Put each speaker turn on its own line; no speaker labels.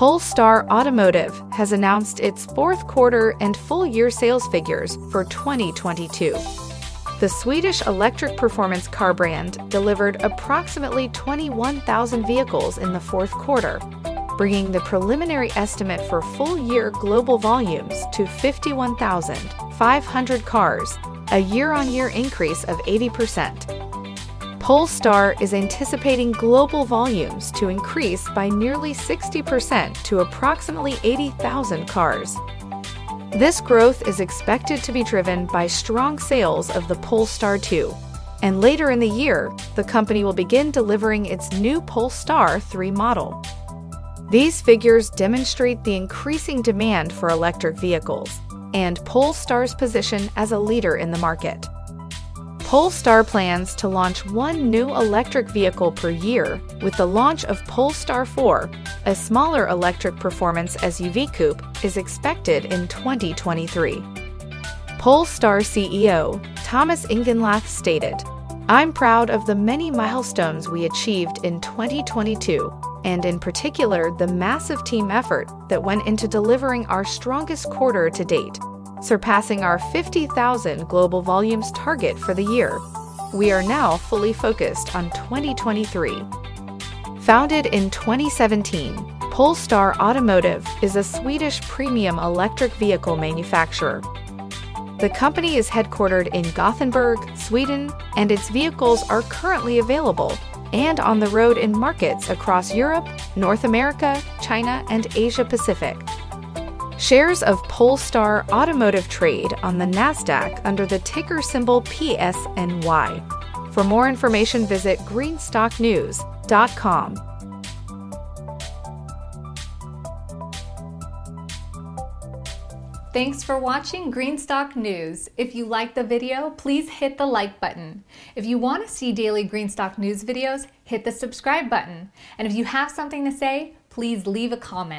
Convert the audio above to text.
Polestar Automotive has announced its fourth quarter and full year sales figures for 2022. The Swedish electric performance car brand delivered approximately 21,000 vehicles in the fourth quarter, bringing the preliminary estimate for full year global volumes to 51,500 cars, a year on year increase of 80%. Polestar is anticipating global volumes to increase by nearly 60% to approximately 80,000 cars. This growth is expected to be driven by strong sales of the Polestar 2, and later in the year, the company will begin delivering its new Polestar 3 model. These figures demonstrate the increasing demand for electric vehicles and Polestar's position as a leader in the market. Polestar plans to launch one new electric vehicle per year with the launch of Polestar 4, a smaller electric performance SUV coupe, is expected in 2023. Polestar CEO Thomas Ingenlath stated, I'm proud of the many milestones we achieved in 2022, and in particular the massive team effort that went into delivering our strongest quarter to date surpassing our 50,000 global volumes target for the year. We are now fully focused on 2023. Founded in 2017, Polestar Automotive is a Swedish premium electric vehicle manufacturer. The company is headquartered in Gothenburg, Sweden, and its vehicles are currently available and on the road in markets across Europe, North America, China, and Asia Pacific. Shares of Polestar Automotive trade on the NASDAQ under the ticker symbol PSNY. For more information, visit greenstocknews.com.
Thanks for watching Greenstock News. If you liked the video, please hit the like button. If you want to see daily Greenstock News videos, hit the subscribe button. And if you have something to say, please leave a comment.